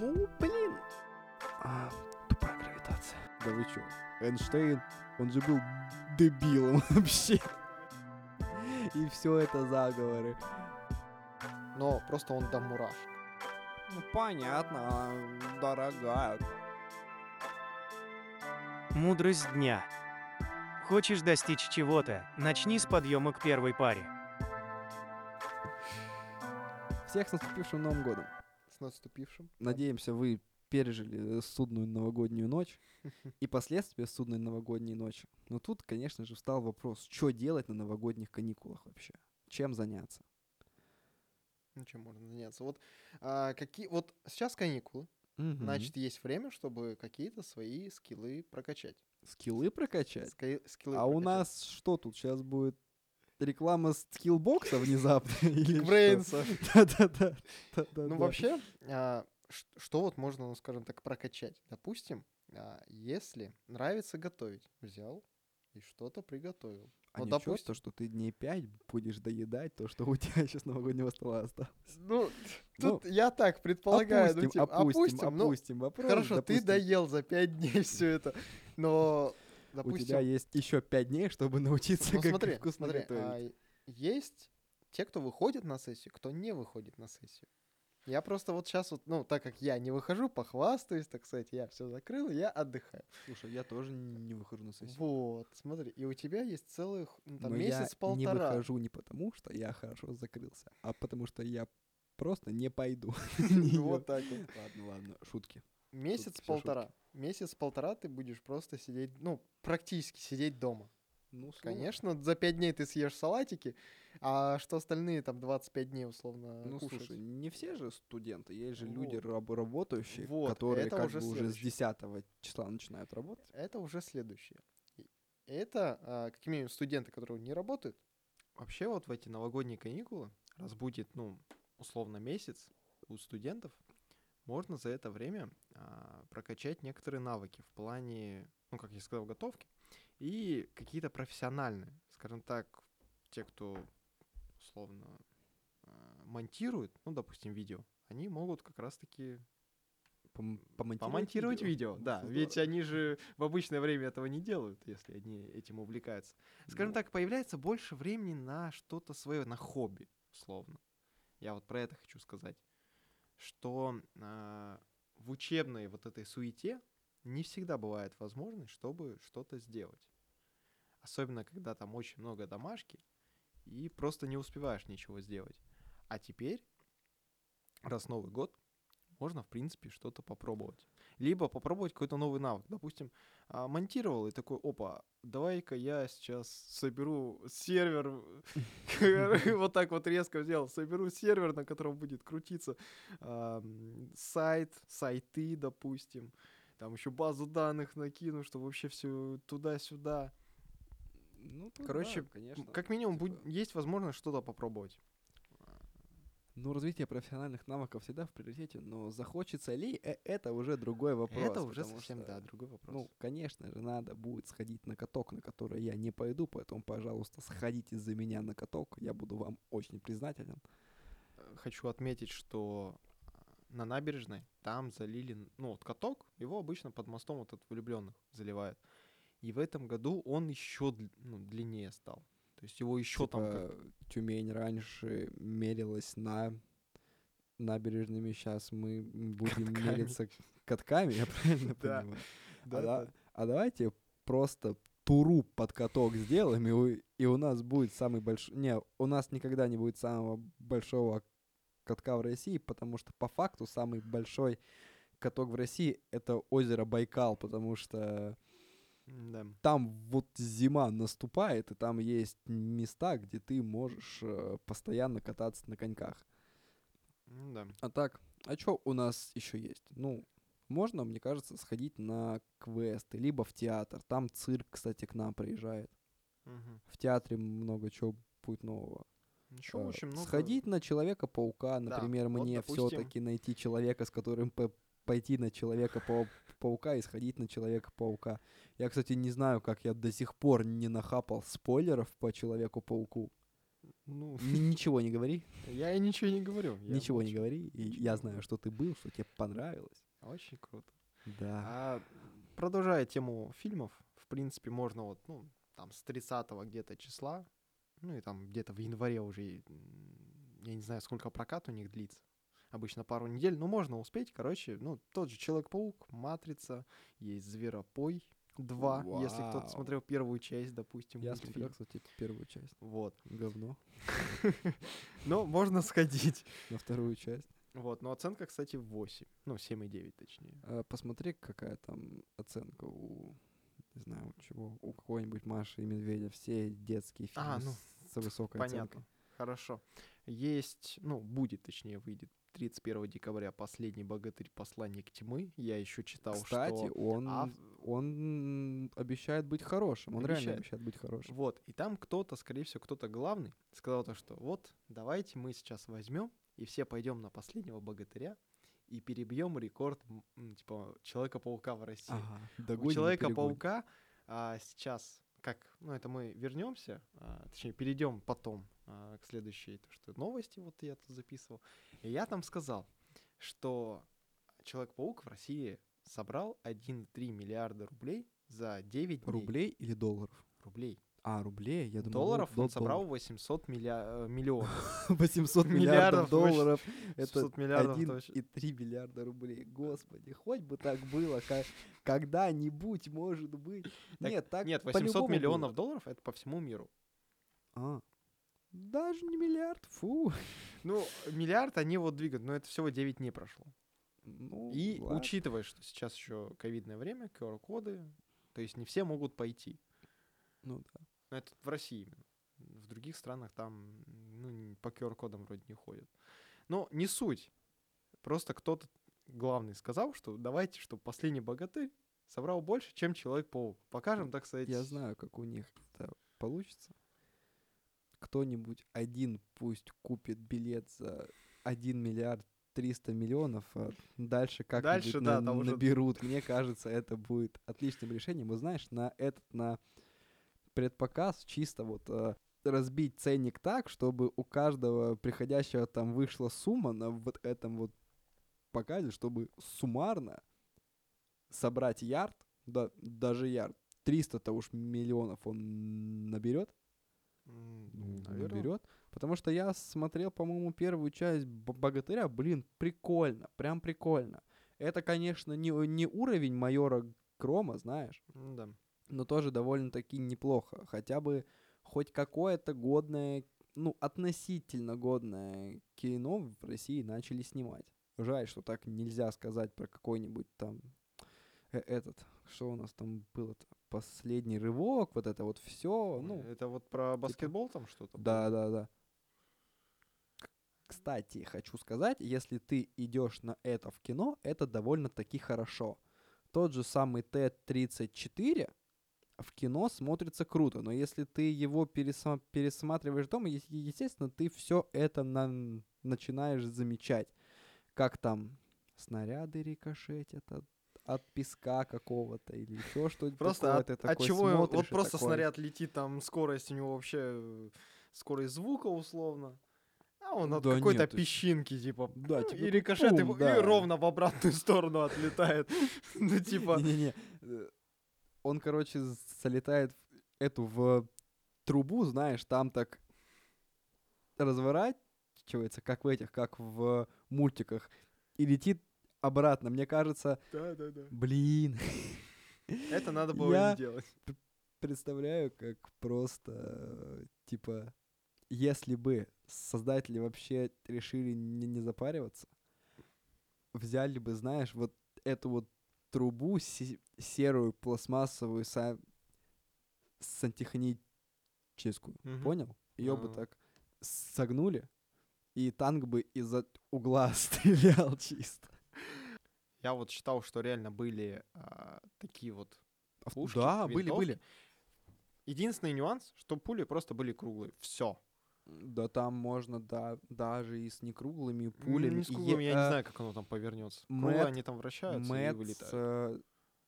Ну, блин. А, тупая гравитация. Да вы чё? Эйнштейн, он же был дебилом вообще. И все это заговоры. Но просто он до мурашек. Ну, понятно, дорогая. Мудрость дня. Хочешь достичь чего-то, начни с подъема к первой паре. Всех с наступившим Новым годом. С наступившим. Надеемся, вы пережили судную новогоднюю ночь и последствия судной новогодней ночи. Но тут, конечно же, встал вопрос, что делать на новогодних каникулах вообще? Чем заняться? Ну, чем можно заняться? Вот, а, какие, вот сейчас каникулы, Мгм. значит, есть время, чтобы какие-то свои скиллы прокачать. Скиллы прокачать? Ска- скиллы А у прокачать. нас что тут? Сейчас будет реклама скиллбокса внезапно? или? Брейнса. Да-да-да. Ну, вообще, а, что вот можно, ну, скажем так, прокачать? Допустим, а, если нравится готовить, взял и что-то приготовил. А вот, допустим- то, что ты дней пять будешь доедать то, что у тебя еще с новогоднего стола осталось. Ну, Ну, тут я так предполагаю. ну, опустим, типа, опустим, ну, опустим вопрос. Хорошо, ты допустим, доел за пять дней все это, но, У допустим, тебя есть еще пять дней, чтобы научиться, ну как смотри, вкусно смотри, готовить. а, есть те, кто выходит на сессию, кто не выходит на сессию. Я просто вот сейчас вот, ну, так как я не выхожу, похвастаюсь, так сказать, я все закрыл, я отдыхаю. Слушай, я тоже не выхожу на сессию. Вот, смотри, и у тебя есть целых ну, там, Но я не месяц-полтора. выхожу не потому, что я хорошо закрылся, а потому что я просто не пойду. Вот так вот. Ладно, ладно, шутки. Месяц-полтора. Месяц-полтора ты будешь просто сидеть, ну, практически сидеть дома. Ну, слушай, Конечно, за 5 дней ты съешь салатики, а что остальные там 25 дней условно Ну, кушать? слушай, не все же студенты, есть же люди Вот. раб- работающие, Вот, которые это как уже бы уже с следующее. 10 числа начинают работать. Это уже следующее. Это, а, как минимум, студенты, которые не работают. Вообще вот в эти новогодние каникулы, раз будет, ну, условно месяц у студентов, можно за это время а, прокачать некоторые навыки в плане, ну, как я сказал, готовки, и какие-то профессиональные, скажем так, те, кто условно а, монтирует, ну, допустим, видео, они могут как раз-таки Пом- Помонтировать, Помонтировать видео, да. Здорово. Ведь они же в обычное время этого не делают, если они этим увлекаются. Скажем Ну, так, появляется больше времени на что-то свое, на хобби, условно. Я вот про это хочу сказать. Что а, в учебной вот этой суете не всегда бывает возможность, чтобы что-то сделать. Особенно, когда там очень много домашки, и просто не успеваешь ничего сделать. А теперь, раз Новый год, можно, в принципе, что-то попробовать. Либо попробовать какой-то новый навык. Допустим, а, монтировал и такой, опа, давай-ка я сейчас соберу сервер, вот так вот резко взял, соберу сервер, на котором будет крутиться ам, сайт, сайты, допустим, там еще базу данных накину, что вообще все туда-сюда. Ну, Короче, да, конечно. Как минимум, типа, буд- есть возможность что-то попробовать. Ну, развитие профессиональных навыков всегда в приоритете, но захочется ли, э, это уже другой вопрос. Это уже совсем, что, да, другой вопрос. Ну, конечно же, надо будет сходить на каток, на который я не пойду, поэтому, пожалуйста, сходите за меня на каток, я буду вам очень признателен. Хочу отметить, что на набережной там залили, ну, вот каток, его обычно под мостом вот от влюбленных заливают. И в этом году он еще ну, длиннее стал. То есть его еще там Типа, Тюмень раньше мерилась на набережными, сейчас мы будем Катками. мериться катками, я правильно понимаю? Да, а, да- да. а давайте просто туру под каток сделаем, и, у- и у нас будет самый большой... Не, у нас никогда не будет самого большого катка в России, потому что по факту самый большой каток в России — это озеро Байкал, потому что Да. там вот зима наступает, и там есть места, где ты можешь э, постоянно кататься на коньках. Да. А так, а что у нас еще есть? Ну, можно, мне кажется, сходить на квесты, либо в театр. Там цирк, кстати, к нам приезжает. Мгм. В театре много чего будет нового. Ничего, Э, очень много. Сходить на Человека-паука, Да, например, вот, мне допустим. все-таки найти человека, с которым пойти на Человека-паука и сходить на Человека-паука. Я, кстати, не знаю, как я до сих пор не нахапал спойлеров по Человеку-пауку. Ну, Ничего не говори, я и ничего не говорю. я ничего не говори. И я знаю, что ты был, что тебе понравилось. Очень круто. Да. А продолжая тему фильмов, в принципе, можно вот, ну, там, с 30 где-то числа, ну, и там где-то в январе уже, я не знаю, сколько прокат у них длится. Обычно пару недель, но можно успеть. Короче, ну, тот же Человек-паук, Матрица, есть Зверопой 2, если кто-то Вау. смотрел первую часть, допустим, Я мультфильм. смотрел, кстати, первую часть. Вот. Говно. Но можно сходить. На вторую часть. Вот, но оценка, кстати, 8. Ну, 7,9 точнее. А, посмотри, какая там оценка у, не знаю, у чего, у какой-нибудь Маши и Медведя. Все детские фильмы А, ну, с высокой Понятно. оценкой. Хорошо. Есть, ну, будет, точнее, выйдет 31 декабря «Последний богатырь. Посланник тьмы». Я еще читал, Кстати, что... он, ав- он обещает быть хорошим. Он реально Обещает. обещает быть хорошим. Вот, и там кто-то, скорее всего, кто-то главный сказал то, что вот, давайте мы сейчас возьмем и все пойдем на «Последнего богатыря» и перебьем рекорд, типа, Человека-паука в России. Ага. У. Человека-паука а, сейчас, как, ну это мы вернемся, а, точнее перейдем потом а, к следующей, то, что новости вот я тут записывал. И я там сказал, что Человек-паук в России собрал 1,3 миллиарда рублей за 9 дней. Рублей или долларов? Рублей. А, рублей? Я думал, Долларов дол- он собрал 800 милля- э, миллионов. долларов. 800 Миллиардов, долларов. Это 800 миллиардов точно. 1,3 миллиарда рублей. Господи, хоть бы так было. Когда-нибудь, может быть. Нет, так Нет, 800 по-любому миллионов долларов это по всему миру. А, даже не миллиард, фу. Ну, миллиард они вот двигают, но это всего 9 дней прошло. Ну, И ладно. учитывая, что сейчас еще ковидное время, QR-коды, то есть не все могут пойти. Ну да. Но это в России именно. В других странах там ну, по QR-кодам вроде не ходят. Но не суть. Просто кто-то главный сказал, что давайте, чтобы последний богатырь собрал больше, чем Человек-паук. Покажем, так сказать. Я знаю, как у них это получится. Кто-нибудь один пусть купит билет за 1 миллиард 300 миллионов, а дальше как Дальше, да, там уже- наберут. Мне кажется, это будет отличным решением. И знаешь, на этот, на предпоказ чисто вот э, разбить ценник так, чтобы у каждого приходящего там вышла сумма на вот этом вот показе, чтобы суммарно собрать ярд, да, даже ярд, 300-то уж миллионов он наберет, М, ну, наверно. наберет. Потому что я смотрел, по-моему, первую часть Богатыря. Блин, прикольно, прям прикольно. Это, конечно, не, не уровень майора Крома, знаешь, М-да. Но тоже довольно-таки неплохо. Хотя бы хоть какое-то годное, ну, относительно годное кино в России начали снимать. Жаль, что так нельзя сказать про какой-нибудь там э, этот, что у нас там было-то, последний рывок, вот это вот все, ну, это вот про баскетбол там что-то? было? да, да, да. К- Кстати, хочу сказать, если ты идешь на это в кино, это довольно-таки хорошо. Тот же самый Т-34 в кино смотрится круто, но если ты его пересма- пересматриваешь дома, е- естественно, ты все это на- начинаешь замечать. Как там снаряды рикошетят от, от песка какого-то или еще что-то Просто такое. от, Ты от такой чего его- вот смотришь и просто такой, снаряд летит, там скорость у него вообще э, скорость звука условно. А он от Да какой-то нет, песчинки, типа, Да, ну, типа, и рикошет, и, пум, и да. ровно в обратную сторону отлетает. Ну, типа, Не-не-не. Он, короче, залетает в эту в трубу, знаешь, там так разворачивается, как в этих, как в мультиках, и летит обратно. Мне кажется, да-да-да. блин, Это надо было Я- не делать. представляю, как просто, э, типа, если бы создатели вообще решили не, не запариваться, взяли бы, знаешь, вот эту вот трубу се- серую пластмассовую са- сантехническую, Мгм. понял? Ее бы А. так согнули, и танк бы из-за угла стрелял чисто. Я вот считал, что реально были а, такие вот пушки, да, были, были. винтовки. Единственный нюанс, что пули просто были круглые. Все. Да там можно, да, даже и с некруглыми пулями. Не с И круглыми, я е- не а, знаю, как оно там повернется. Круглые Мэтт- они там вращаются и Мэтт вылетают. с э,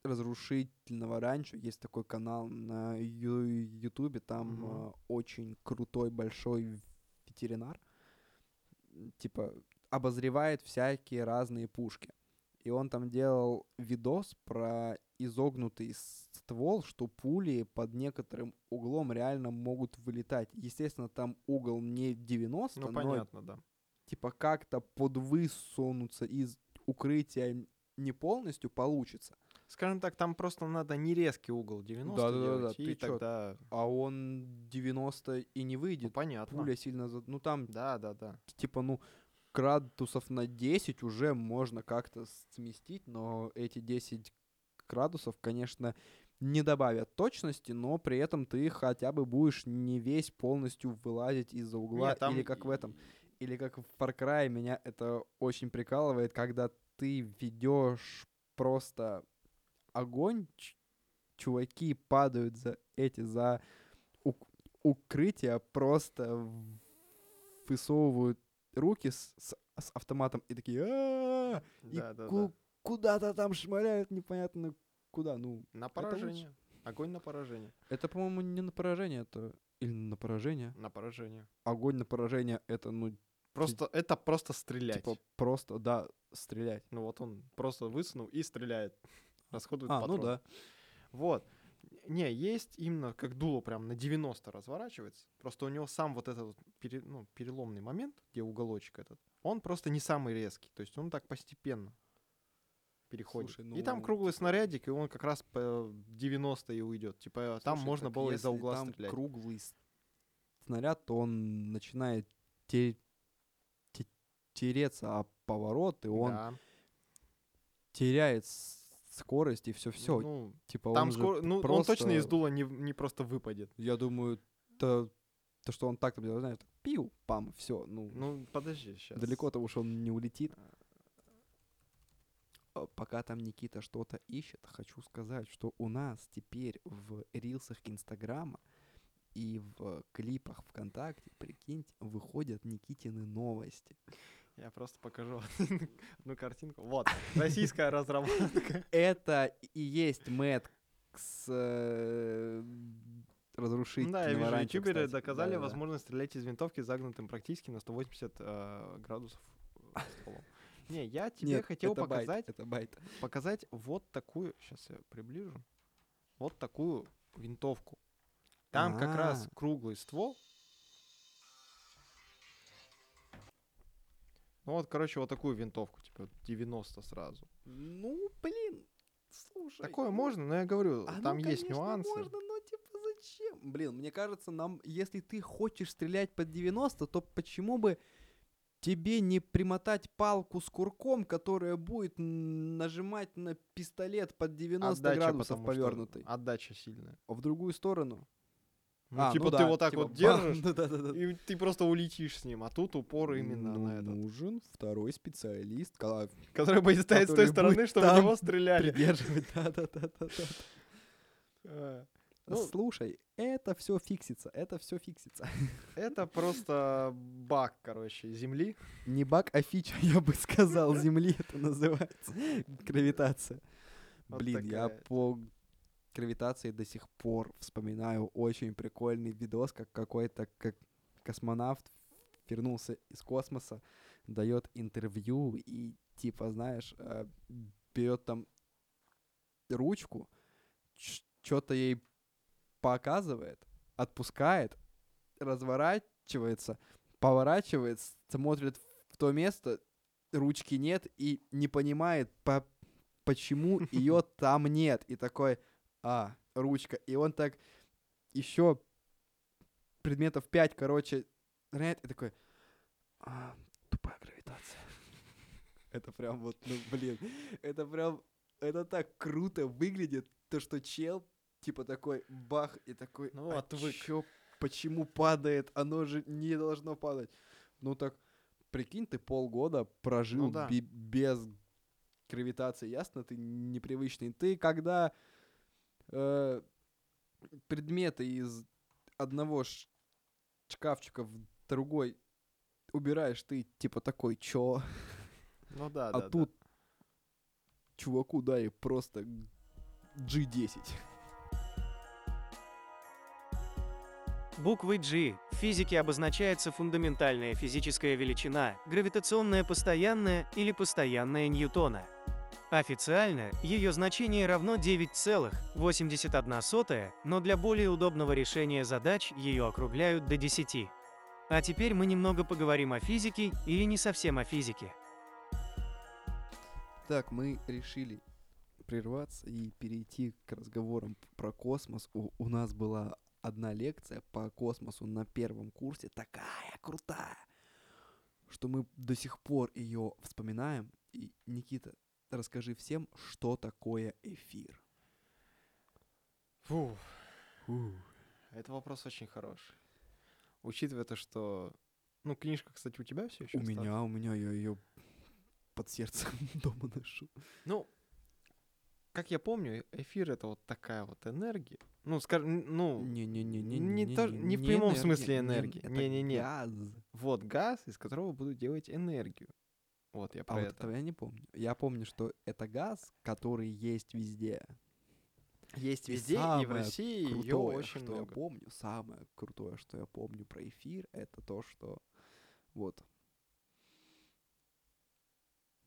разрушительного ранчо есть такой канал на Ютубе, там Мгм. э, очень крутой большой ветеринар, типа, обозревает всякие разные пушки. И он там делал видос про изогнутый ствол, что пули под некоторым углом реально могут вылетать. Естественно, там угол не 90, Ну, но понятно, да. типа как-то подвысунуться из укрытия не полностью получится. Скажем так, там просто надо не резкий угол 90 Да-да-да-да, делать, и ты чё? тогда... А он 90 и не Ну, выйдет. понятно. Пуля сильно... за- Ну там Да, да, да. типа, ну, градусов на 10 уже можно как-то сместить, но эти 10 градусов, конечно, не добавят точности, но при этом ты хотя бы будешь не весь полностью вылазить из-за угла, Не, там или как в этом, или как в Far Cry меня это очень прикалывает, когда ты ведешь просто огонь, чуваки падают за эти, за ук- укрытия, просто высовывают руки с, с- с автоматом и такие и Да, да, ку- да. куда-то там шмаляют непонятно куда. Ну, На поражение. Огонь на поражение. это, по-моему, не на поражение, это или на поражение. На поражение. Огонь на поражение это, ну, Просто это просто стрелять. типа просто, да, стрелять. Ну вот он просто высунул и стреляет. Расходует А, ну патрон. да. Вот. Не, есть именно как дуло прям на 90 разворачивается. Просто у него сам вот этот пере- ну, переломный момент, где уголочек этот, он просто не самый резкий. То есть он так постепенно переходит. Слушай, И там ну, круглый снарядик, и он как раз по 90 и уйдет. Типа там Слушай, можно так было из-за угла там стрелять. круглый снаряд, то он начинает те- те- тереться о поворот, и он Да. теряет скорость, и все-все. Ну, типа там он же скоро, ну он просто- точно из дула не, не просто выпадет. Я думаю, то, то что он делает, знаешь, так, пиу, пам, все, ну, Ну подожди сейчас. далеко-то уж он не улетит. А Пока там Никита что-то ищет, хочу сказать, что у нас теперь в рилсах Инстаграма и в клипах ВКонтакте, прикиньте, выходят Никитины новости. Я просто покажу одну картинку. Вот, российская разработка. Это и есть Мэтт с э, разрушитель. Да, я вижу, ютуберы кстати. доказали возможность стрелять из винтовки загнутым практически на 180 э, градусов э, стволом. Не, я тебе Нет, хотел это bait, показать, это bait. показать вот такую, сейчас я приближу, вот такую винтовку. Там как раз А. круглый ствол. Ну вот, короче, вот такую винтовку, типа 90 сразу. Ну, блин, слушай. Такое ну, можно, но я говорю, Оно, там есть конечно, нюансы. можно, но типа зачем? Блин, мне кажется, нам, если ты хочешь стрелять под 90, то почему бы тебе не примотать палку с курком, которая будет нажимать на пистолет под 90 Отдача, градусов потому повернутый, Отдача сильная. а в другую сторону? Ну, А, типа ну ты да, вот так типа вот держишь, да-да-да-да. и ты просто улетишь с ним, а тут упор именно Ну, на этот. нужен второй специалист, ка- Который будет стоять с той стороны, чтобы в него стреляли. придерживать, да-да-да-да. Э, Ну, Слушай, это все фиксится, это все фиксится. Это просто баг, короче, Земли. Не баг, а фича, я бы сказал, Земли это называется. Гравитация. Вот Блин, я по гравитации до сих пор вспоминаю очень прикольный видос, как какой-то как космонавт вернулся из космоса, дает интервью и типа, знаешь, берет там ручку, что-то ей показывает, отпускает, разворачивается, поворачивает, смотрит в то место, ручки нет и не понимает, по почему ее там нет. И такой, а, ручка. И он так еще предметов 5, короче, роняет и такой, а, тупая гравитация. Это прям вот, ну, блин, это прям, это так круто выглядит, то, что чел, типа такой, бах, и такой, Ну, а отвык. чё, почему падает? Оно же не должно падать. Ну так, прикинь, ты полгода прожил Ну да. бе- без гравитации, ясно? Ты непривычный. Ты когда э, предметы из одного шкафчика в другой убираешь, ты типа такой, чё? Ну да, а да, да. тут чуваку дали просто G10. Буквой G в физике обозначается фундаментальная физическая величина, гравитационная постоянная или постоянная Ньютона. Официально ее значение равно 9,81, но для более удобного решения задач ее округляют до 10. А теперь мы немного поговорим о физике или не совсем о физике. Так, мы решили прерваться и перейти к разговорам про космос. У, у нас была одна лекция по космосу на первом курсе, такая крутая, что мы до сих пор ее вспоминаем. И, Никита, расскажи всем, что такое эфир. Фу. Это вопрос очень хороший. Учитывая то, что... Ну, книжка, кстати, у тебя все еще У меня, у меня, я ее под сердцем дома ношу. Ну, как я помню, эфир это вот такая вот энергия. Ну, скажем, ну, Не-не-не-не. не, то, не в прямом смысле энергии. Не-не-не. газ. Вот газ, из которого будут делать энергию. Вот, я А про вот это. этого я не помню. Я помню, что это газ, который есть везде. Есть везде, и в самое России ее крутое, очень что я много. помню, самое крутое, что я помню про эфир, это то, что вот.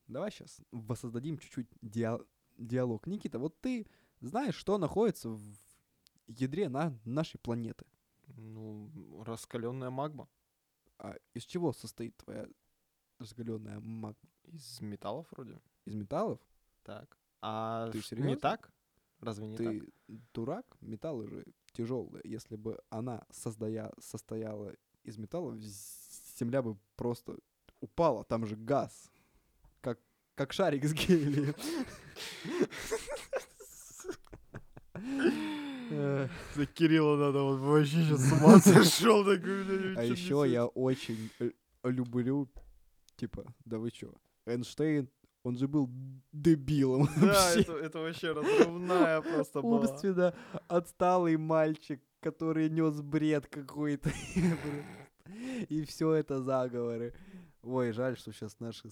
Давай сейчас воссоздадим чуть-чуть диа- диалог. Никита, вот ты знаешь, что находится в ядре на нашей планеты? Ну, раскаленная магма А из чего состоит твоя разгаленная магма? из металлов вроде. Из металлов? Так. А Ты ш- не так? Разве не так? Ты дурак? Металлы же тяжелые. Если бы она создая, состояла из металлов, земля бы просто упала. Там же газ. Как, как шарик с гелием. За Кирилла надо вот вообще сейчас с ума сошел А еще я очень э, люблю, типа, да вы чё, Эйнштейн, он же был дебилом. Да, вообще. это, это вообще разрывная просто была. умственно отсталый мальчик, который нес бред какой-то. И все это заговоры. Ой, жаль, что сейчас наши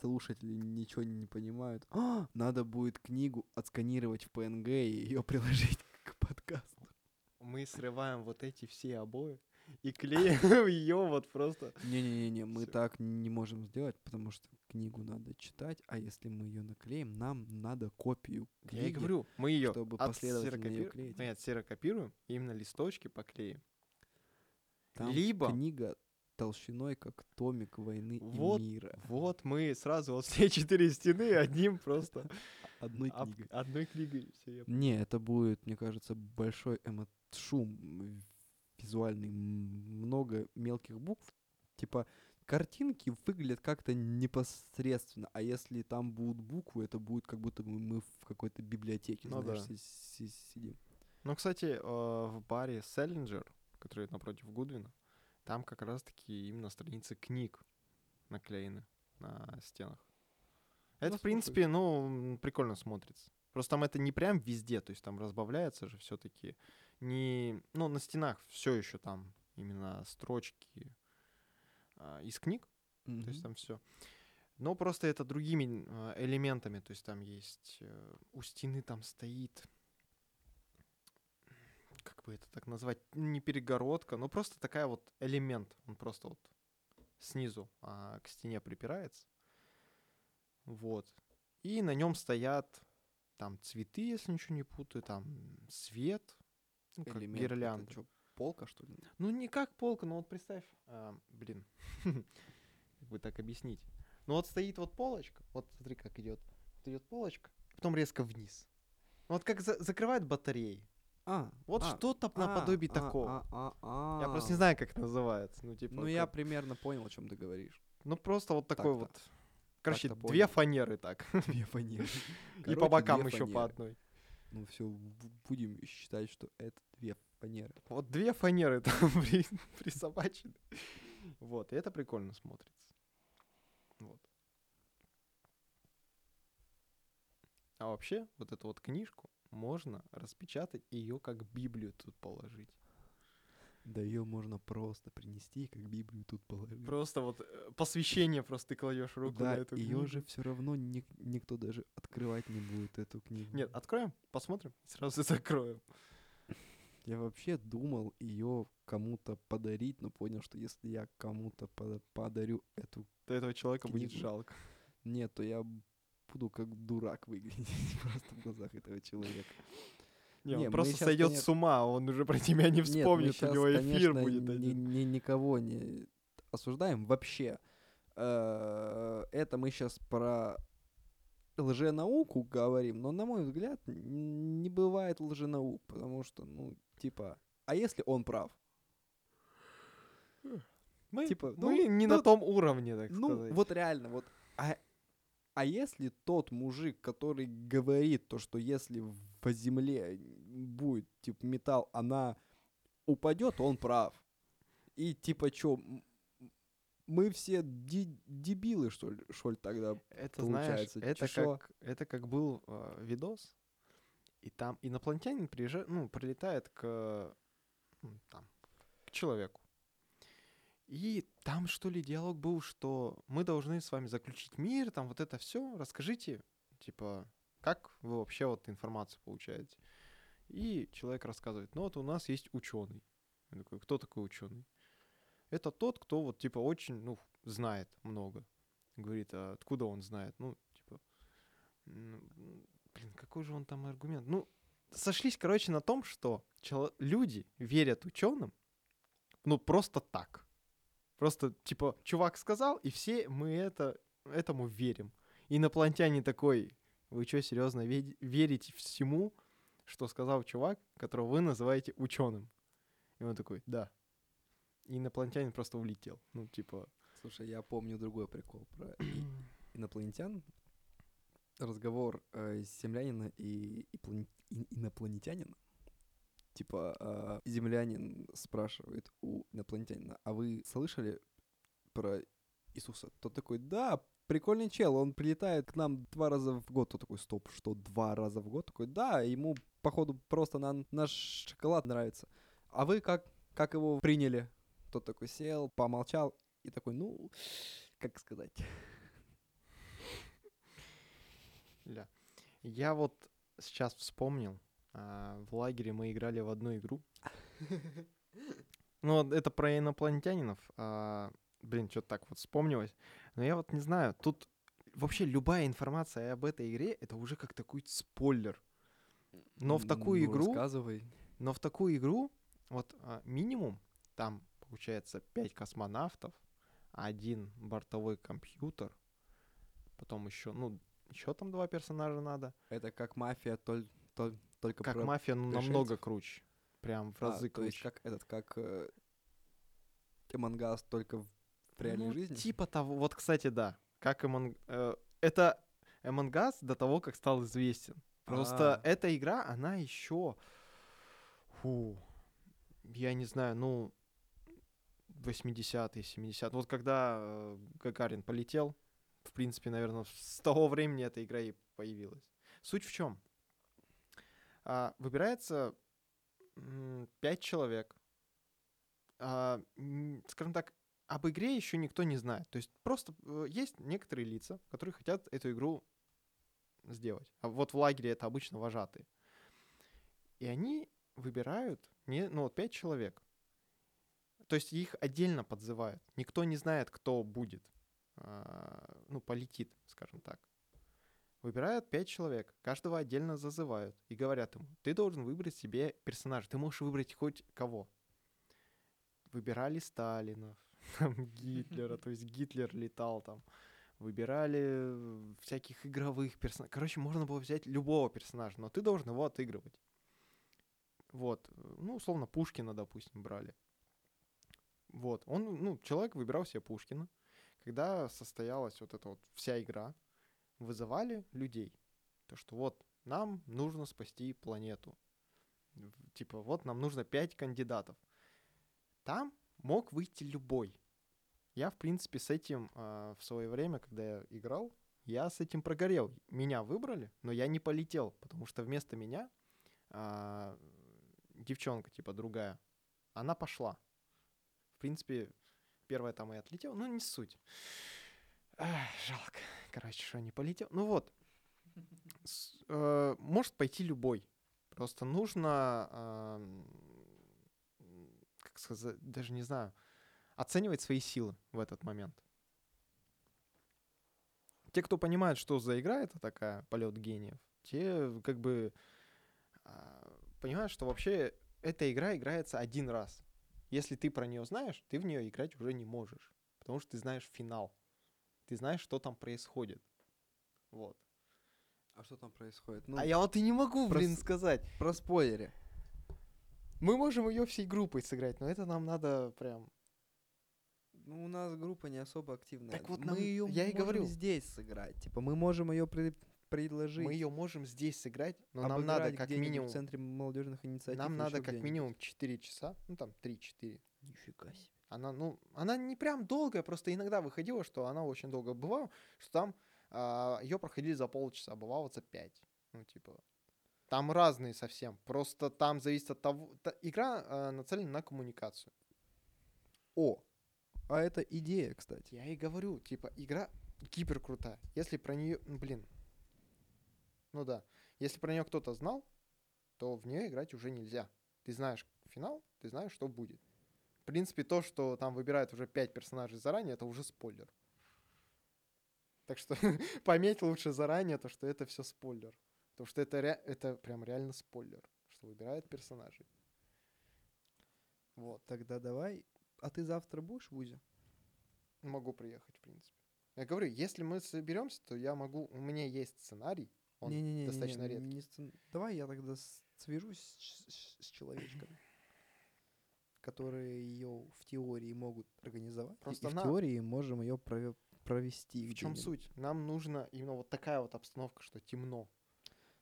слушатели ничего не понимают. А, надо будет книгу отсканировать в PNG и ее приложить к подкасту. Мы срываем вот эти все обои и клеим ее вот просто. Не-не-не, мы Всё. так не можем сделать, потому что книгу надо читать, а если мы ее наклеим, нам надо копию книги. Я и говорю, мы ее чтобы последовательно её клеить. Мы отсерокопируем, и именно листочки поклеим. Там Либо книга толщиной, как томик войны Вот, и мира. вот мы сразу вот все четыре стены одним просто Одной книгой. одной книгой. Не, это будет, мне кажется, большой эмо- шум визуальный, много мелких букв. Типа картинки выглядят как-то непосредственно, а если там будут буквы, это будет как будто мы в какой-то библиотеке, Ну знаешь, да. си- си- сидим. Ну, кстати, э, в баре Селлинджер, который напротив Гудвина, там как раз-таки именно страницы книг наклеены на стенах. Это, Ну, в принципе, ну, прикольно смотрится. Просто там это не прям везде, то есть там разбавляется же все-таки не... Ну, на стенах все еще там именно строчки а, из книг, то есть там все. Но просто это другими э, элементами, то есть там есть э, у стены там стоит, как бы это так назвать, не перегородка, но просто такая вот элемент, он просто вот снизу а, к стене припирается, вот. И на нем стоят там цветы, если ничего не путаю, там свет, ну, как Элемент, это гирлянда. чё, полка, что ли? Ну, не как полка, но вот представь, а, блин, как бы так объяснить. Ну вот стоит вот полочка, вот смотри, как идет. Вот идет полочка, потом резко вниз. Ну, Вот как за- закрывают батареи. А, Вот а, что-то а, наподобие а, такого. а, а, Я просто не а. знаю, как это называется. Ну, типа, Ну, я как- примерно понял, о чем ты говоришь. ну просто вот такой Так-то. вот. Короче, Так-то две понял. фанеры так. Две фанеры. И по бокам еще по одной. Ну все, будем считать, что это две фанеры. Вот две фанеры там при- присобачены. Вот, и это прикольно смотрится. Вот. А вообще, вот эту вот книжку можно распечатать и ее как Библию тут положить. Да ее можно просто принести, как Библию тут положить. Просто вот э, посвящение просто ты кладешь руку на да, эту ее книгу. же все равно ник- никто даже открывать не будет, эту книгу. Нет, откроем, посмотрим, сразу закроем. Я вообще думал ее кому-то подарить, но понял, что если я кому-то пода- подарю эту То этого человека будет Книгу. жалко. нет, то я буду как дурак выглядеть просто в глазах этого человека. Не, Не, он просто щас, сойдет конечно- с ума, он уже про тебя не Нет, мы вспомнит, у него эфир конечно, будет ни- один. ни- никого не осуждаем вообще. Э, Это мы сейчас про лженауку говорим, но, на мой взгляд, не бывает лженаук, потому что, ну, типа, а если он прав? Мы, типа, мы ну, не ну, на том уровне, так Ну, сказать. вот реально, вот. А, а если тот мужик, который говорит то, что если по земле будет, типа, металл, она упадет, он прав. И типа, чё, мы все дебилы, что ли, что ли тогда? Это, знаешь, получается, это чешо. как, это как был э, видос, и там инопланетянин приезжает, ну, прилетает к, там, к человеку. И там, что ли, диалог был, что мы должны с вами заключить мир, там вот это все. Расскажите, типа, как вы вообще вот информацию получаете. И человек рассказывает, ну вот у нас есть ученый. Я такой, кто такой ученый? Это тот, кто вот типа очень, ну, знает много. Говорит, а откуда он знает? Ну, типа, м, блин, какой же он там аргумент? Ну, сошлись, короче, на том, что чело- люди верят ученым, ну, просто так. Просто, типа, чувак сказал, и все мы это, этому верим. Инопланетянин такой, вы что, серьезно верите всему, что сказал чувак, которого вы называете ученым? И он такой, да. Инопланетянин просто улетел. Ну, типа... Слушай, я помню другой прикол про инопланетян. Разговор э, землянина и, и плане- и- инопланетянина. Типа, э, землянин спрашивает у инопланетянина, а вы слышали про Иисуса? Тот такой, да, прикольный чел, он прилетает к нам два раза в год. Тот такой, стоп, что, два раза в год? Такой, да, ему, походу, просто на, наш шоколад нравится. А вы как, как его приняли? Тот такой сел, помолчал и такой, ну, как сказать. Ля. Я вот сейчас вспомнил, а, в лагере мы играли в одну игру. Ну, это про инопланетянинов. а, Блин, что-то так вот вспомнилось. Но я вот не знаю, тут вообще любая информация об этой игре, это уже как такой спойлер. Но в такую Ну, игру, Рассказывай. но в такую игру, вот а, минимум, там получается 5 космонавтов, один бортовой компьютер, потом еще, ну, еще там два персонажа надо. Это как мафия, толь- толь- только Как про... мафия, пришельцев? намного круче. Прям в А, разы то есть круче. как этот, как э, Us, только в реальной Ну, жизни? Типа того. Вот, кстати, да. Как Among... э, это Us до того, как стал известен. Просто А. эта игра, она еще... Фу. Я не знаю, ну... 80-е, 70-е. Вот когда э, Гагарин полетел, в принципе, наверное, с того времени эта игра и появилась. Суть в чем? выбирается м, пять человек. А, скажем так, об игре еще никто не знает. То есть просто э, есть некоторые лица, которые хотят эту игру сделать. А вот в лагере это обычно вожатые. И они выбирают, не, ну вот пять человек. То есть их отдельно подзывают. Никто не знает, кто будет. а, ну, полетит, скажем так. Выбирают пять человек, каждого отдельно зазывают и говорят ему, ты должен выбрать себе персонажа, ты можешь выбрать хоть кого. Выбирали Сталина, там, Гитлера, то есть Гитлер летал там. Выбирали э, всяких игровых персонажей. Короче, можно было взять любого персонажа, но ты должен его отыгрывать. Вот, э, ну, условно, Пушкина, допустим, брали. Вот, он, ну, человек выбирал себе Пушкина. Когда состоялась вот эта вот вся игра, вызывали людей. То, что вот нам нужно спасти планету. Типа, вот нам нужно пять кандидатов. Там мог выйти любой. Я, в принципе, с этим а, в свое время, когда я играл, я с этим прогорел. Меня выбрали, но я не полетел, потому что вместо меня а, девчонка, типа другая, она пошла. В принципе, первая там и отлетела, но не суть. Ах, жалко. Короче, что не полетел. Ну вот. С- э, может пойти любой. Просто нужно, ам, как сказать, даже не знаю, оценивать свои силы в этот момент. Те, кто понимает, что за игра это такая, полет гениев, те как бы а, понимают, что вообще эта игра играется один раз. Если ты про нее знаешь, ты в нее играть уже не можешь, потому что ты знаешь финал, ты знаешь, что там происходит. Вот. А что там происходит? Ну, а я вот и не могу, про блин, сказать. про спойлере. Мы можем ее всей группой сыграть, но это нам надо прям. Ну, у нас группа не особо активная. Так вот мы нам- ее я и можем говорю. здесь сыграть. Типа, мы можем ее предложить. Мы ее можем здесь сыграть, но нам надо как минимум. в центре молодежных инициатив. Нам надо как минимум 4 часа, ну там 3-4. Нифига себе. Она, ну, она не прям долгая, просто иногда выходила, что она очень долго. Бывало, что там ее проходили за полчаса, а бывало за 5. Ну, типа, там разные совсем. Просто там зависит от того... та- игра а, нацелена на коммуникацию. О, а это идея, кстати. Я и говорю, типа, игра гипер крутая. Если про нее, блин, ну да, если про нее кто-то знал, то в нее играть уже нельзя. Ты знаешь финал, ты знаешь, что будет. В принципе, то, что там выбирают уже пять персонажей заранее, это уже спойлер. Так что пометь лучше заранее то, что это все спойлер. Потому что это, ре- это прям реально спойлер, что выбирают персонажей. Вот. Тогда давай. А ты завтра будешь в ВУЗе? Могу приехать, в принципе. Я говорю, если мы соберемся, то я могу. У меня есть сценарий. Он Не-не-не, достаточно не- редкий. не сцен- Давай я тогда свяжусь с, с- человечками, которые ее в теории могут организовать. Просто и в на- теории можем ее провести. В чем суть? Нам нужно именно вот такая вот обстановка, что темно.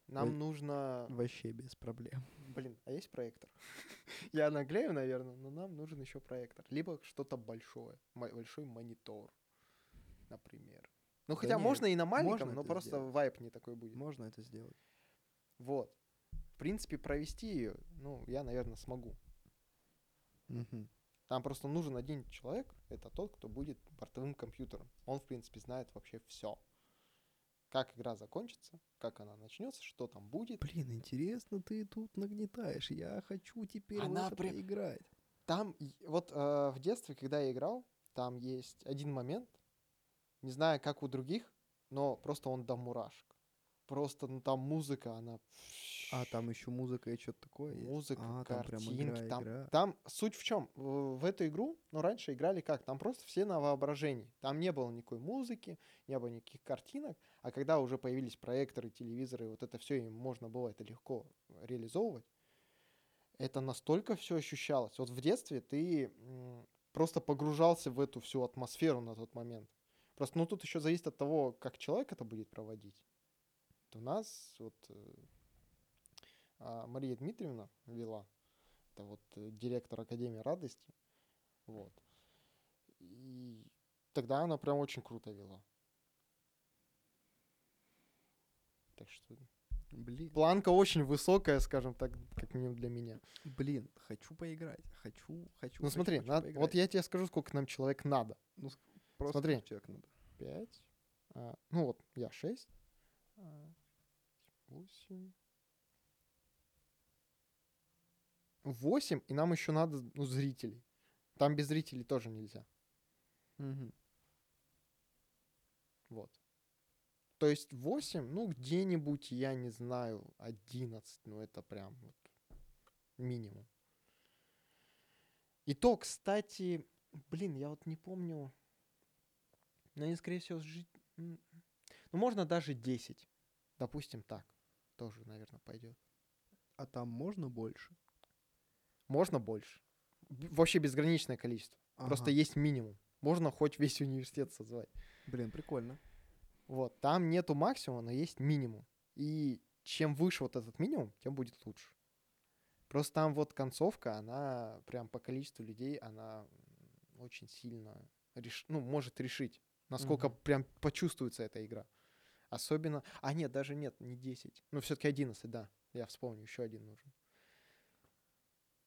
Нам Ой. нужно. Вообще без проблем. Блин, а есть проектор? Я наглею, наверное, но нам нужен еще проектор. Либо что-то большое. Большой монитор, например. Ну, Да хотя не, можно и на маленьком, но просто сделать. вайп не такой будет. Можно это сделать. Вот. В принципе, провести ее, ну, я, наверное, смогу. Мгм. Там просто нужен один человек, это тот, кто будет бортовым компьютером. Он, в принципе, знает вообще все. Как игра закончится, как она начнется, что там будет. Блин, интересно, ты тут нагнетаешь. Я хочу теперь Она в это прям- поиграть. Там, вот э, в детстве, когда я играл, там есть один момент, не знаю, как у других, но просто он до мурашек. Просто, ну, там музыка, она... А, там еще музыка и что-то такое есть? Музыка, а, там картинки, игра, там, игра. там суть в чем? В, в эту игру, ну, раньше играли как? Там просто все на воображении. Там не было никакой музыки, не было никаких картинок. А когда уже появились проекторы, телевизоры, вот это все, и можно было это легко реализовывать, это настолько все ощущалось. Вот в детстве ты просто погружался в эту всю атмосферу на тот момент. Просто, ну, тут еще зависит от того, как человек это будет проводить. Вот у нас вот э, а, Мария Дмитриевна вела, это вот э, директор Академии радости, вот. И тогда она прям очень круто вела. Так что Блин, планка очень высокая, скажем так, как минимум для меня. блин, хочу поиграть. Хочу, хочу. Ну хочу, смотри, хочу на- вот я тебе скажу, сколько нам человек надо. Ну, просто смотри. человек надо. 5. ну вот, я 6. 8. 8, и нам еще надо ну, зрителей. Там без зрителей тоже нельзя. Мгм. Вот. То есть 8, ну, где-нибудь, я не знаю, 11. Ну, это прям вот минимум. И то, кстати, блин, я вот не помню. Но они, скорее всего, жить... Ну, можно даже 10. Допустим, так. Тоже, наверное, пойдет. А там можно больше? Можно больше. Вообще безграничное количество. Просто Ага. есть минимум. Можно хоть весь университет созвать. Блин, прикольно. Вот, там нету максимума, но есть минимум. И чем выше вот этот минимум, тем будет лучше. Просто там вот концовка, она прям по количеству людей, она очень сильно реш... ну, может решить, насколько Мгм. прям почувствуется эта игра. Особенно... А нет, даже нет, не 10. Ну, все-таки 11, да. Я вспомню, еще один нужен.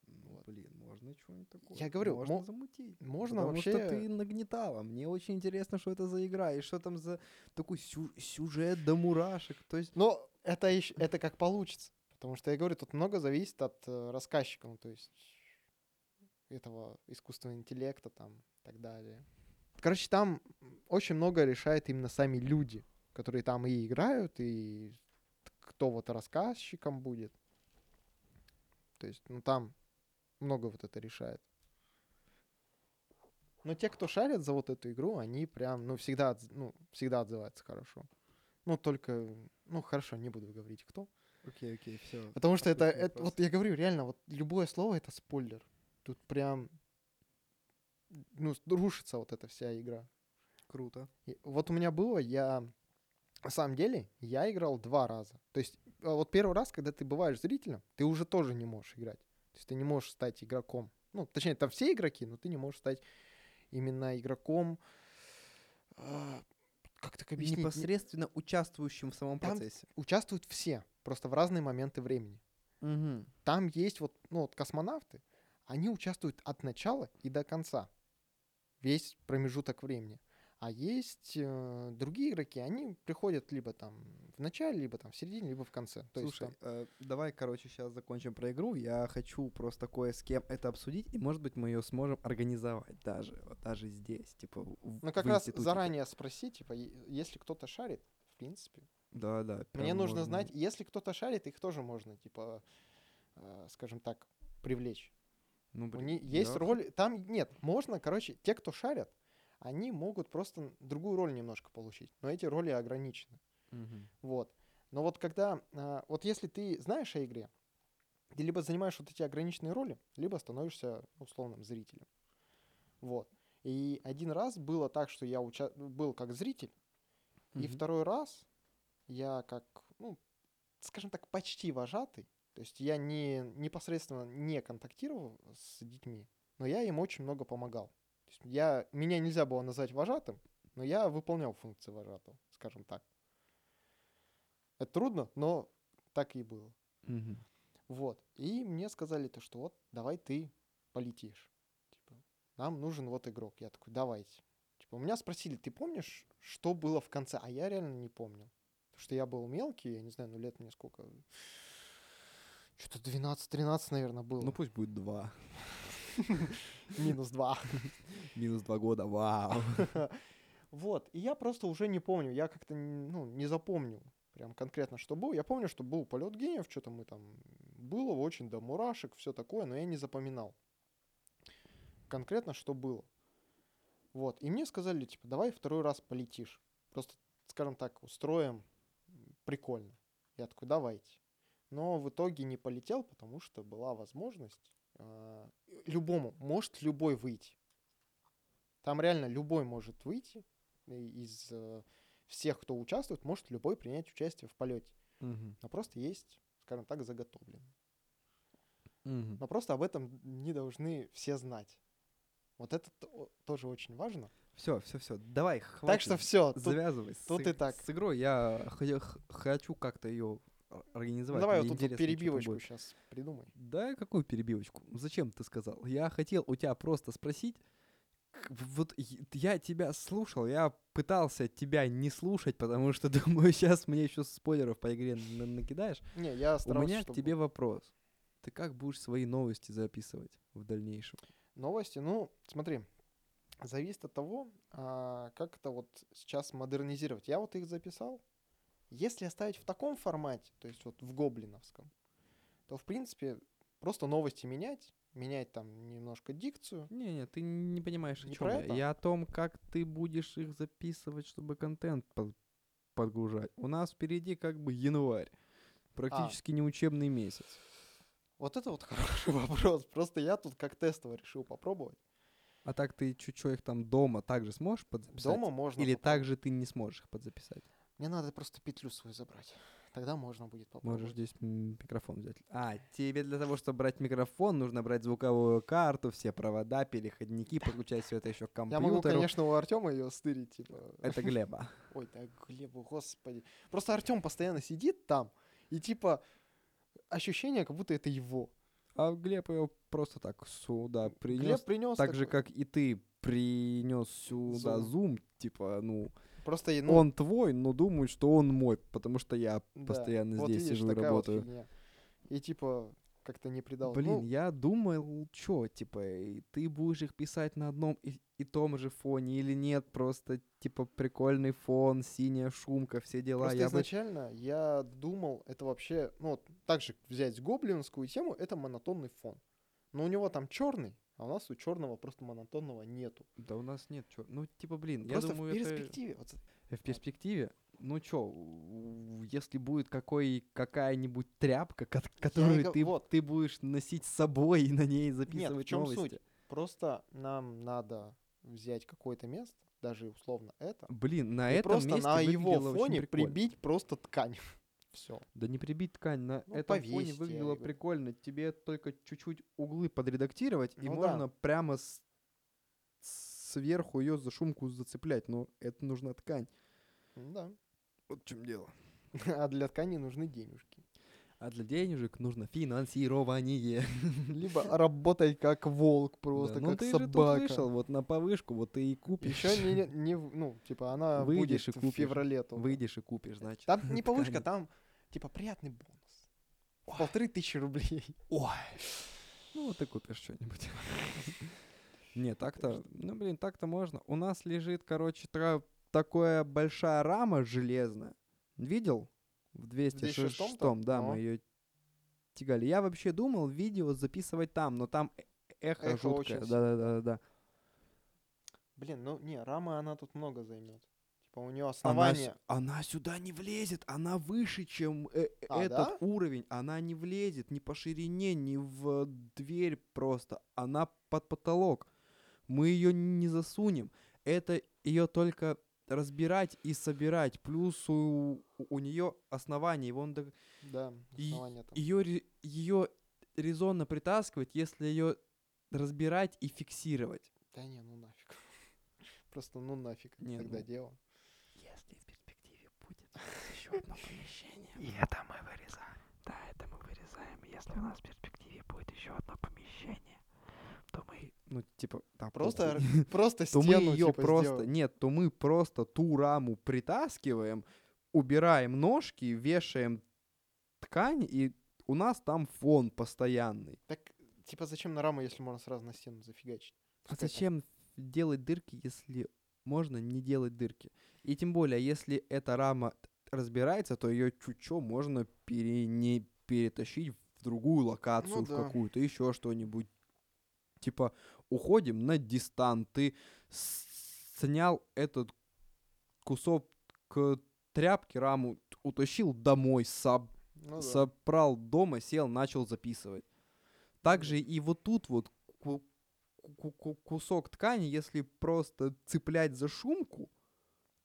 Ну, блин, можно что-нибудь такое. Я говорю, можно мо- замутить. можно Потому вообще... что ты нагнетала. Мне очень интересно, что это за игра, и что там за такой сю- сюжет до мурашек. То есть, Но это, ещё- это как получится. Потому что, я говорю, тут много зависит от э, рассказчика. Ну, то есть этого искусственного интеллекта там и так далее. Короче, там очень много решает именно сами люди, которые там и играют, и кто вот рассказчиком будет. То есть, ну там много вот это решает. Но те, кто шарит за вот эту игру, они прям, ну, всегда, ну, всегда отзываются хорошо. Ну, только, ну, хорошо, не буду говорить кто. Окей, окей, все. Потому что это, это, вот я говорю, реально, вот любое слово это спойлер. Тут прям, ну, рушится вот эта вся игра. Круто. И вот у меня было, я, на самом деле, я играл два раза. То есть, а вот первый раз, когда ты бываешь зрителем, ты уже тоже не можешь играть. То есть ты не можешь стать игроком. Ну, точнее, там все игроки, но ты не можешь стать именно игроком. а, Как так объяснить? Не- Непосредственно участвующим в самом Там- процессе. Участвуют все, просто в разные моменты времени. Угу. Там есть вот, ну, вот космонавты, они участвуют от начала и до конца. Весь промежуток времени. А есть э, другие игроки, они приходят либо там в начале, либо там в середине, либо в конце. То есть Слушай, там- э, давай, короче, сейчас закончим про игру. Я хочу просто кое с кем это обсудить, и, может быть, мы ее сможем организовать даже, вот даже здесь, типа, в, ну, как в раз заранее спроси, типа, если кто-то шарит, в принципе. Да, да. Мне нужно можно- знать, если кто-то шарит, их тоже можно, типа, э, скажем так, привлечь. Ну, У блин, них есть я- роль, там нет, можно, короче, те, кто шарят, они могут просто другую роль немножко получить, но эти роли ограничены. Мгм. Вот. Но вот когда, а, вот если ты знаешь о игре, ты либо занимаешь вот эти ограниченные роли, либо становишься условным зрителем. Вот. И один раз было так, что я уча- был как зритель, и Мгм. второй раз я как, ну, скажем так, почти вожатый. То есть я не непосредственно не контактировал с детьми, но я им очень много помогал. То есть я, меня нельзя было назвать вожатым, но я выполнял функции вожатого, скажем так. Это трудно, но так и было. Мгм. Вот. И мне сказали то, что вот, давай ты полетишь. Типа, нам нужен вот игрок. Я такой, давайте. Типа, у меня спросили, ты помнишь, что было в конце? А я реально не помнил. Потому что я был мелкий, я не знаю, ну лет мне сколько. Что-то 12-13, наверное, было. Ну, пусть будет два. Минус 2. Минус два года, вау. Вот. И я просто уже не помню. Я как-то ну, не запомнил прям конкретно, что был. Я помню, что был полет гениев, что-то мы там было очень до мурашек, все такое, но я не запоминал конкретно, что было. Вот. И мне сказали, типа, давай второй раз полетишь. Просто, скажем так, устроим прикольно. Я такой, давайте. Но в итоге не полетел, потому что была возможность а, любому, может любой выйти. Там реально любой может выйти из э, всех, кто участвует, может любой принять участие в полете. Мгм. Но просто есть, скажем так, заготовлено. Мгм. Но просто об этом не должны все знать. Вот это то- тоже очень важно. Все, все, все. Давай, Так хватит. что все. Завязывай. с тут и так. С игрой я хочу как-то ее организовать. давай Мне вот тут перебивочку сейчас придумай. Да, какую перебивочку? Зачем ты сказал? Я хотел у тебя просто спросить. к- Вот я тебя слушал, я пытался тебя не слушать, потому что думаю, сейчас мне еще спойлеров по игре на- накидаешь. Не, я У старался, меня к чтобы тебе вопрос. Ты как будешь свои новости записывать в дальнейшем? Новости, ну, смотри, зависит от того, а, как это вот сейчас модернизировать. Я вот их записал. Если оставить в таком формате, то есть вот в гоблиновском, то, в принципе, просто новости менять, менять там немножко дикцию. Не-не, ты не понимаешь, о Не чем я. это? Я о том, как ты будешь их записывать, чтобы контент под- подгружать. У нас впереди как бы январь. Практически не учебный месяц. Вот это вот хороший вопрос. Просто я тут как тестово решил попробовать. А так ты чуть-чуть их там дома также сможешь подзаписать? Дома можно Или попробовать. также ты не сможешь их подзаписать? Мне надо просто петлю свою забрать. Тогда можно будет попробовать. Можешь здесь микрофон взять. А, тебе для того, чтобы брать микрофон, нужно брать звуковую карту, все провода, переходники, подключать все это еще к Я компьютеру. могу, конечно, у Артема ее стырить, типа. Это Глеба. Ой, да Глебу, господи. Просто Артем постоянно сидит там, и типа ощущение, как будто это его. А Глеб его просто так сюда принес. Глеб принес. Так же, как и ты принес сюда Zoom. Zoom, типа, ну, Просто ну, он твой, но думают, что он мой, потому что я да, постоянно вот здесь видишь, сижу и такая вот работаю. фигня. И типа, как-то не придал. Блин, Ну, я думал, чё, типа, ты будешь их писать на одном и, и том же фоне или нет, просто, типа, прикольный фон, синяя шумка, все дела. Просто я бы... изначально я думал, это вообще, ну вот, так же взять гоблинскую тему, это монотонный фон. Но у него там черный, а у нас у черного просто монотонного нету. Да у нас нет чё. Ну, типа, блин, Просто я думаю, в это- перспективе. вот Э, В перспективе, ну чё, если будет какой, какая-нибудь тряпка, кот- которую го- ты, вот. ты будешь носить с собой и на ней Нет, записывать в чем новости. суть? Просто нам надо взять какое-то место, даже условно это, Блин, на и этом просто месте на его фоне прикольно. прибить просто ткань. Все. Да не прибить ткань, на Ну, этом фоне выглядело прикольно. Тебе только чуть-чуть углы подредактировать, и Ну да. можно прямо с- сверху ее за шумку зацеплять, но это нужна ткань. Да. Вот в чем дело. А для ткани нужны денежки. А для денежек нужно финансирование. Либо работать как волк Да, просто, ну как ты же тут собака. вышел вот на повышку, вот ты и купишь. Еще не, не- в- ну, типа, она Выйдешь будет и в купишь. феврале только. Выйдешь и купишь, значит. Там не повышка, там, типа, приятный бонус. В Полторы тысячи рублей. Ой. Ну, вот ты купишь что-нибудь. Не, так-то, ну, блин, так-то можно. У нас лежит, короче, тра- такая большая рама железная. Видел? В 206 206-м-то? да, мы ее тягали. Я вообще думал видео записывать там, но там э- эхо, Эхо жуткое. Да-да-да-да. Блин, ну, не, рама она тут много займет. Типа, у нее Она, основание... она сюда не влезет, она выше, чем э- э- А, этот да? уровень. Она не влезет ни по ширине, ни в дверь просто. Она под потолок. Мы ее не засунем. Это ее только разбирать и собирать. Плюс у, у нее основание. Вон до- Да, основание там. ее, ее резонно притаскивать, если ее разбирать и фиксировать. Да не, ну нафиг. Просто ну нафиг Не, тогда ну, дело. Если в перспективе будет еще одно помещение. И это мы вырезаем. Да, это мы вырезаем. Если у нас в перспективе будет еще одно помещение, то мы, ну, типа, да, Просто, просто то мы стену ее типа, просто, сделать. нет, то мы просто ту раму притаскиваем, убираем ножки, вешаем ткань, и у нас там фон постоянный. Так, типа, зачем на раму, если можно сразу на стену зафигачить? А зачем делать дырки, если можно не делать дырки? И тем более, если эта рама разбирается, то ее чуть-чуть можно перене- перетащить в другую локацию, в да. какую-то, еще что-нибудь. Типа, уходим на дистант, ты снял этот кусок к тряпке, раму, утащил домой, соб- Ну да. собрал дома, сел, начал записывать. Также и вот тут вот ку- ку- ку- кусок ткани, если просто цеплять за шумку,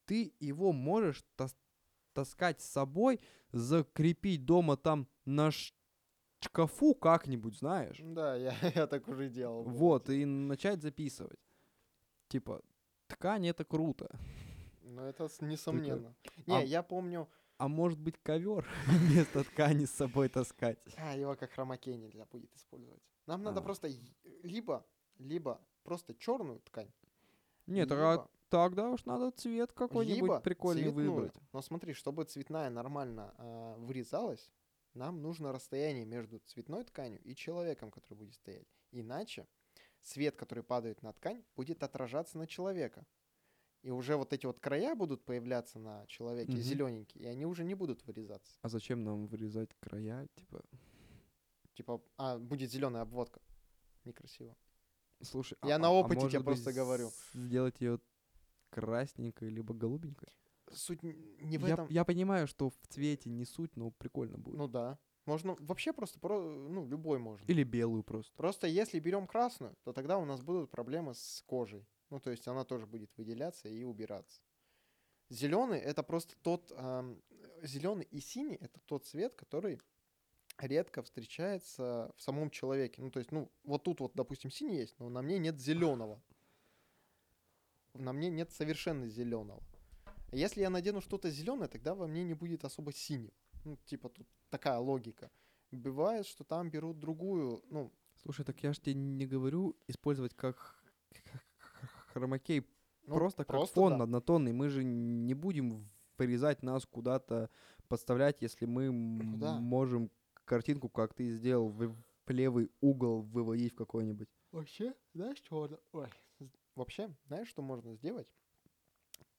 ты его можешь тас- таскать с собой, закрепить дома там на шкафу как-нибудь, знаешь. Да, я, я так уже делал. Вот, типа. и начать записывать. Типа, ткань это круто. Ну, это несомненно. а- Не, я помню... А может быть ковер вместо ткани с собой таскать. А, его как хромакей нельзя будет использовать. Нам надо А. просто либо, либо просто черную ткань. Нет, а либо- тогда уж надо цвет какой-нибудь либо прикольный цветную. выбрать. Но смотри, чтобы цветная нормально а, вырезалась, нам нужно расстояние между цветной тканью и человеком, который будет стоять. Иначе свет, который падает на ткань, будет отражаться на человека. И уже вот эти вот края будут появляться на человеке, Мгм. зелененькие, и они уже не будут вырезаться. А зачем нам вырезать края? Типа, Типа, а, будет зеленая обводка. Некрасиво. слушай, Я а- на а- а опыте тебе может быть, просто говорю. Сделать ее красненькой либо голубенькой. Суть не в Я, этом. я понимаю, что в цвете не суть, но прикольно будет. Ну да. Можно вообще просто, про, ну, любой можно. Или белую просто. Просто если берем красную, то тогда у нас будут проблемы с кожей. Ну, то есть она тоже будет выделяться и убираться. Зеленый это просто тот... зеленый и синий это тот цвет, который редко встречается в самом человеке. Ну, то есть, ну, вот тут вот, допустим, синий есть, но на мне нет зеленого. На мне нет совершенно зеленого. Если я надену что-то зеленое, тогда во мне не будет особо синего. Ну, типа тут такая логика. Бывает, что там берут другую, ну, Слушай, так я ж тебе не говорю использовать как хромакей ну, просто как фон да. однотонный. Мы же не будем вырезать нас куда-то подставлять, если мы Ну да. можем картинку, как ты сделал, в левый угол выводить в какой-нибудь. Вообще, знаешь, что можно... Ой, вообще, знаешь, что можно сделать?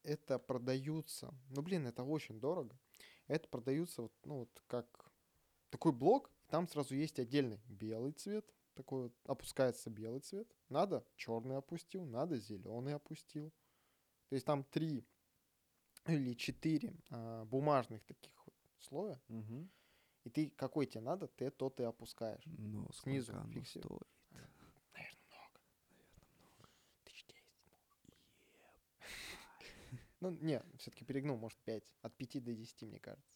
Это продаются... Ну, блин, это очень дорого. Это продаются, вот, ну, вот как такой блок, там сразу есть отдельный белый цвет, такой вот, опускается белый цвет. Надо черный опустил, надо зеленый опустил. То есть там три или четыре а, бумажных таких вот слоя, и ты какой тебе надо, ты тот и опускаешь. Ну, Снизу сколько оно фиксируй. стоит? Наверное, много. Тысяч десять. Ну, не, все-таки перегнул, может, 5. От 5 до 10, мне кажется.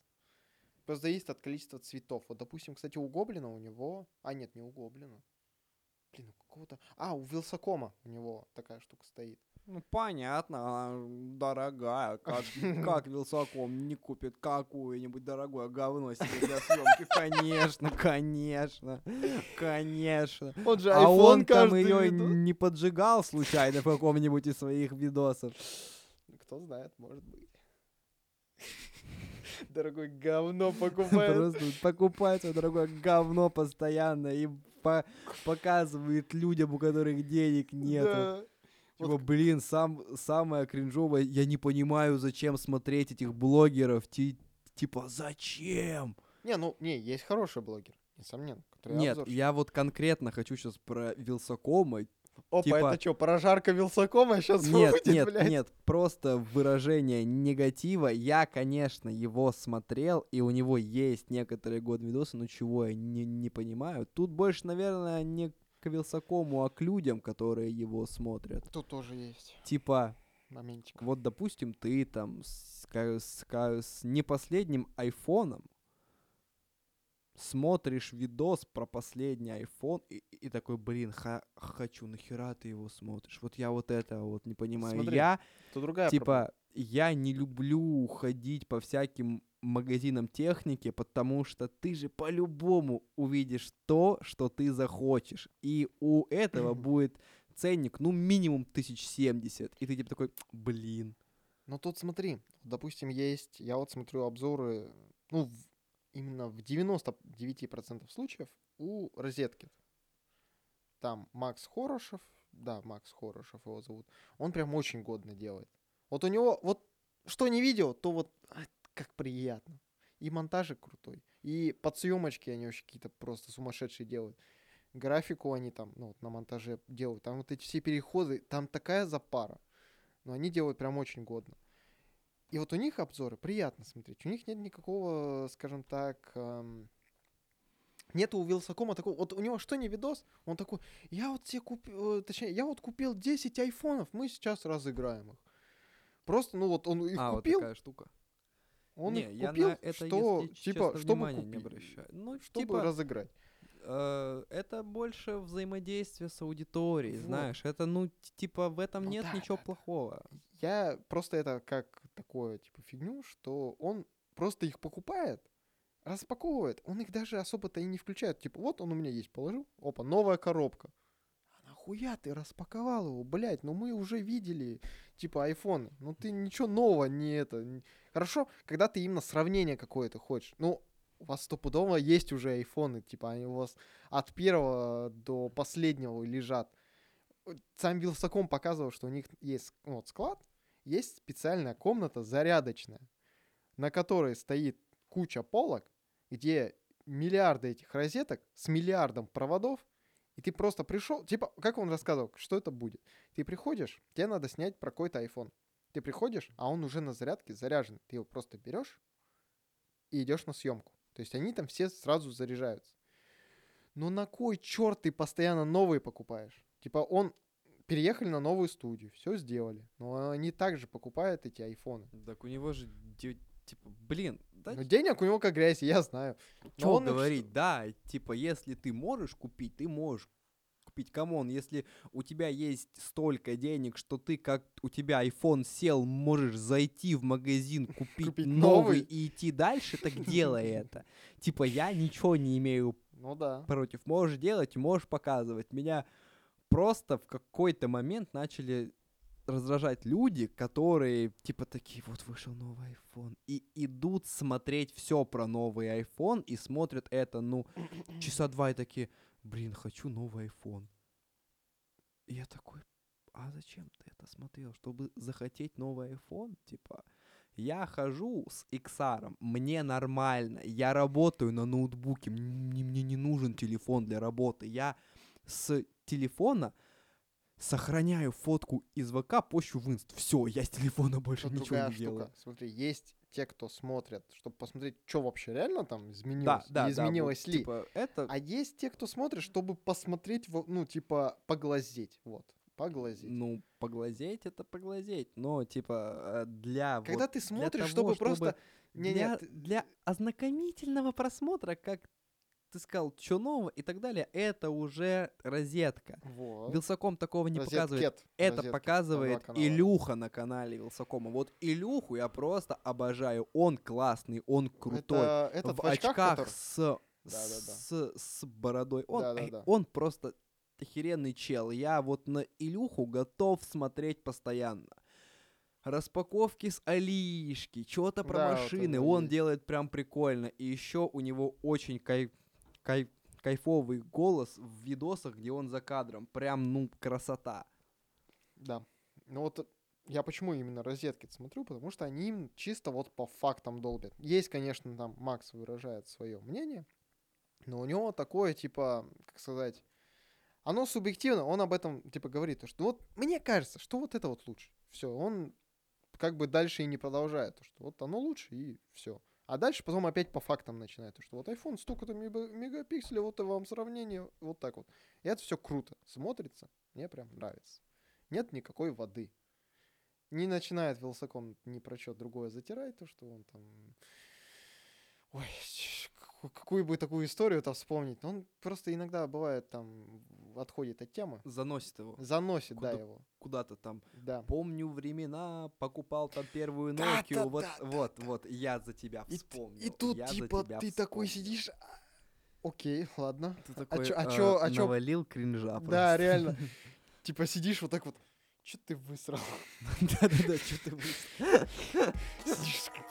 Просто зависит от количества цветов. Вот, допустим, кстати, у Гоблина у него... А, нет, не у Гоблина. Блин, у какого-то... А, у Вилсакома у него такая штука стоит. Ну, понятно, она дорогая. Как, как Вилсаком не купит какое-нибудь дорогое говно себе для съемки? Конечно, конечно, конечно. Он же А он там ее не поджигал случайно в каком-нибудь из своих видосов. Кто знает, может быть. Дорогое говно покупает. Просто покупает свое дорогое говно постоянно и по- показывает людям, у которых денег нет. Да. Типа, блин, сам, самое кринжовое, я не понимаю, зачем смотреть этих блогеров. Ти- типа, зачем? Не, ну, не, есть хороший блогер, несомненно. Нет, обзорщик. я вот конкретно хочу сейчас про Вилсакома. Опа, типа- это что, прожарка Вилсакома сейчас Нет, будет, нет, блядь? нет, просто выражение негатива. Я, конечно, его смотрел, и у него есть некоторые год видосы, но чего я не, не понимаю. Тут больше, наверное, не к Вилсакому, а к людям, которые его смотрят. Тут тоже есть Типа, моментик. вот, допустим, ты там с, с с не последним айфоном смотришь видос про последний iPhone и, и такой, блин, ха- хочу, нахера ты его смотришь? Вот я вот это вот не понимаю. Смотри, я, Тут другая типа, я не люблю ходить по всяким магазинам техники, потому что ты же по-любому увидишь то, что ты захочешь. И у этого будет ценник, ну, минимум 1070. И ты типа такой, блин. Ну тут смотри, допустим, есть, я вот смотрю обзоры, ну, именно в 99% случаев у розетки. Там Макс Хорошев, да, Макс Хорошев его зовут, он прям очень годно делает. Вот у него, вот что не видел, то вот а, как приятно. И монтажик крутой, и подсъемочки они вообще какие-то просто сумасшедшие делают. Графику они там, ну, вот на монтаже делают. Там вот эти все переходы, там такая запара. Но они делают прям очень годно. И вот у них обзоры приятно смотреть. У них нет никакого, скажем так, эм, нету у Вилсакома такого. Вот у него что не видос, он такой, я вот себе купил, точнее, я вот купил 10 айфонов, мы сейчас разыграем их. Просто, ну вот он их а, купил, вот такая штука. он не, их я купил, на это, что, если типа, честно, чтобы внимания не купить, обращаю. Ну, чтобы типа, разыграть. Э, это больше взаимодействие с аудиторией, Вот. знаешь. Это, ну, типа, в этом Ну нет да, ничего да, плохого. Я просто это как такое, типа, фигню, что он просто их покупает, распаковывает, он их даже особо-то и не включает. Типа, вот он у меня есть, положил, опа, новая коробка. А нахуя ты распаковал его, блядь, ну мы уже видели, типа, айфоны. Ну ты ничего нового не это... Хорошо, когда ты именно сравнение какое-то хочешь. Ну, у вас стопудово есть уже айфоны, типа, они у вас от первого до последнего лежат. Вот Сам Вилсаком показывал, что у них есть вот, склад, есть специальная комната зарядочная, на которой стоит куча полок, где миллиарды этих розеток с миллиардом проводов, и ты просто пришел, типа, как он рассказывал, что это будет? Ты приходишь, тебе надо снять про какой-то iPhone. Ты приходишь, а он уже на зарядке заряжен. Ты его просто берешь и идешь на съемку. То есть они там все сразу заряжаются. Но на кой черт ты постоянно новые покупаешь? Типа он переехали на новую студию, все сделали. Но они также покупают эти айфоны. Так у него же, типа, блин, да Но денег у него как грязь, я знаю. Что он их говорить, да, типа, если ты можешь купить, ты можешь купить. Come on, если у тебя есть столько денег, что ты, как у тебя iPhone сел, можешь зайти в магазин, купить, Купить новый и идти дальше, так делай это. Типа, я ничего не имею Ну да. против. Можешь делать, можешь показывать. Меня просто в какой-то момент начали раздражать люди, которые типа такие, вот вышел новый iPhone, и идут смотреть все про новый iPhone и смотрят это, ну, часа два и такие, блин, хочу новый iPhone. И я такой, а зачем ты это смотрел? Чтобы захотеть новый iPhone? Типа, я хожу с XR, мне нормально, я работаю на ноутбуке, мне, мне не нужен телефон для работы. Я с телефона сохраняю фотку из ВК, пощу в инст. Все, я с телефона больше Тут ничего не штука. делаю. Смотри, есть те, кто смотрят, чтобы посмотреть, что вообще реально там Да, изменилось, да, да, изменилось вот, ли. Типа, это А есть те, кто смотрит, чтобы посмотреть, ну, типа, поглазеть. Вот, поглазеть. Ну, поглазеть это поглазеть, но типа э, для Когда вот ты для смотришь, того, чтобы просто... Не, для, не, ты- для ознакомительного просмотра, как ты сказал, что нового и так далее, это уже розетка. Вот. Вилсаком такого не показывает. Розеткет, Это показывает на два канала. Илюха на канале Вилсакома. Вот Илюху я просто обожаю. Он классный, он крутой. Это этот в, в очках, очках который- с, Да-да-да. с, с бородой. Он, э, Да-да-да. он просто охеренный чел. Я вот на Илюху готов смотреть постоянно. Распаковки с Алишки, что-то про Да, вот машины, оно он есть. делает прям прикольно. И еще у него очень кай- кай- кайфовый голос в видосах, где он за кадром. Прям, ну, красота. Да. Ну вот я почему именно розетки смотрю, потому что они чисто вот по фактам долбят. Есть, конечно, там Макс выражает свое мнение, но у него такое, типа, как сказать, оно субъективно, он об этом, типа, говорит, то, что вот мне кажется, что вот это вот лучше. Все, он как бы дальше и не продолжает, то, что вот оно лучше и все. А дальше потом опять по фактам начинает, то, что вот iPhone столько-то мега- мегапикселей, вот и вам сравнение, вот так вот. И это все круто смотрится, мне прям нравится. Нет никакой воды. Не начинает Вилсаком ни про что другое затирать, то, что он там... Ой, какую бы такую историю-то вспомнить. Он просто иногда бывает там отходит от темы. Заносит его Заносит, да, Куда- его. куда-то там. Да. Помню времена, покупал там первую Да, Nokia, да, вот, да, да, вот, вот, я за тебя И, вспомнил. и тут, я типа, ты такой вспомнил. сидишь... а, Окей, ладно. Ты а такой, чё- а э, чё- а чё- навалил кринжа Да, просто. реально. Типа сидишь вот так вот. Че ты высрал? Да-да-да, что ты вы- Сидишь такой,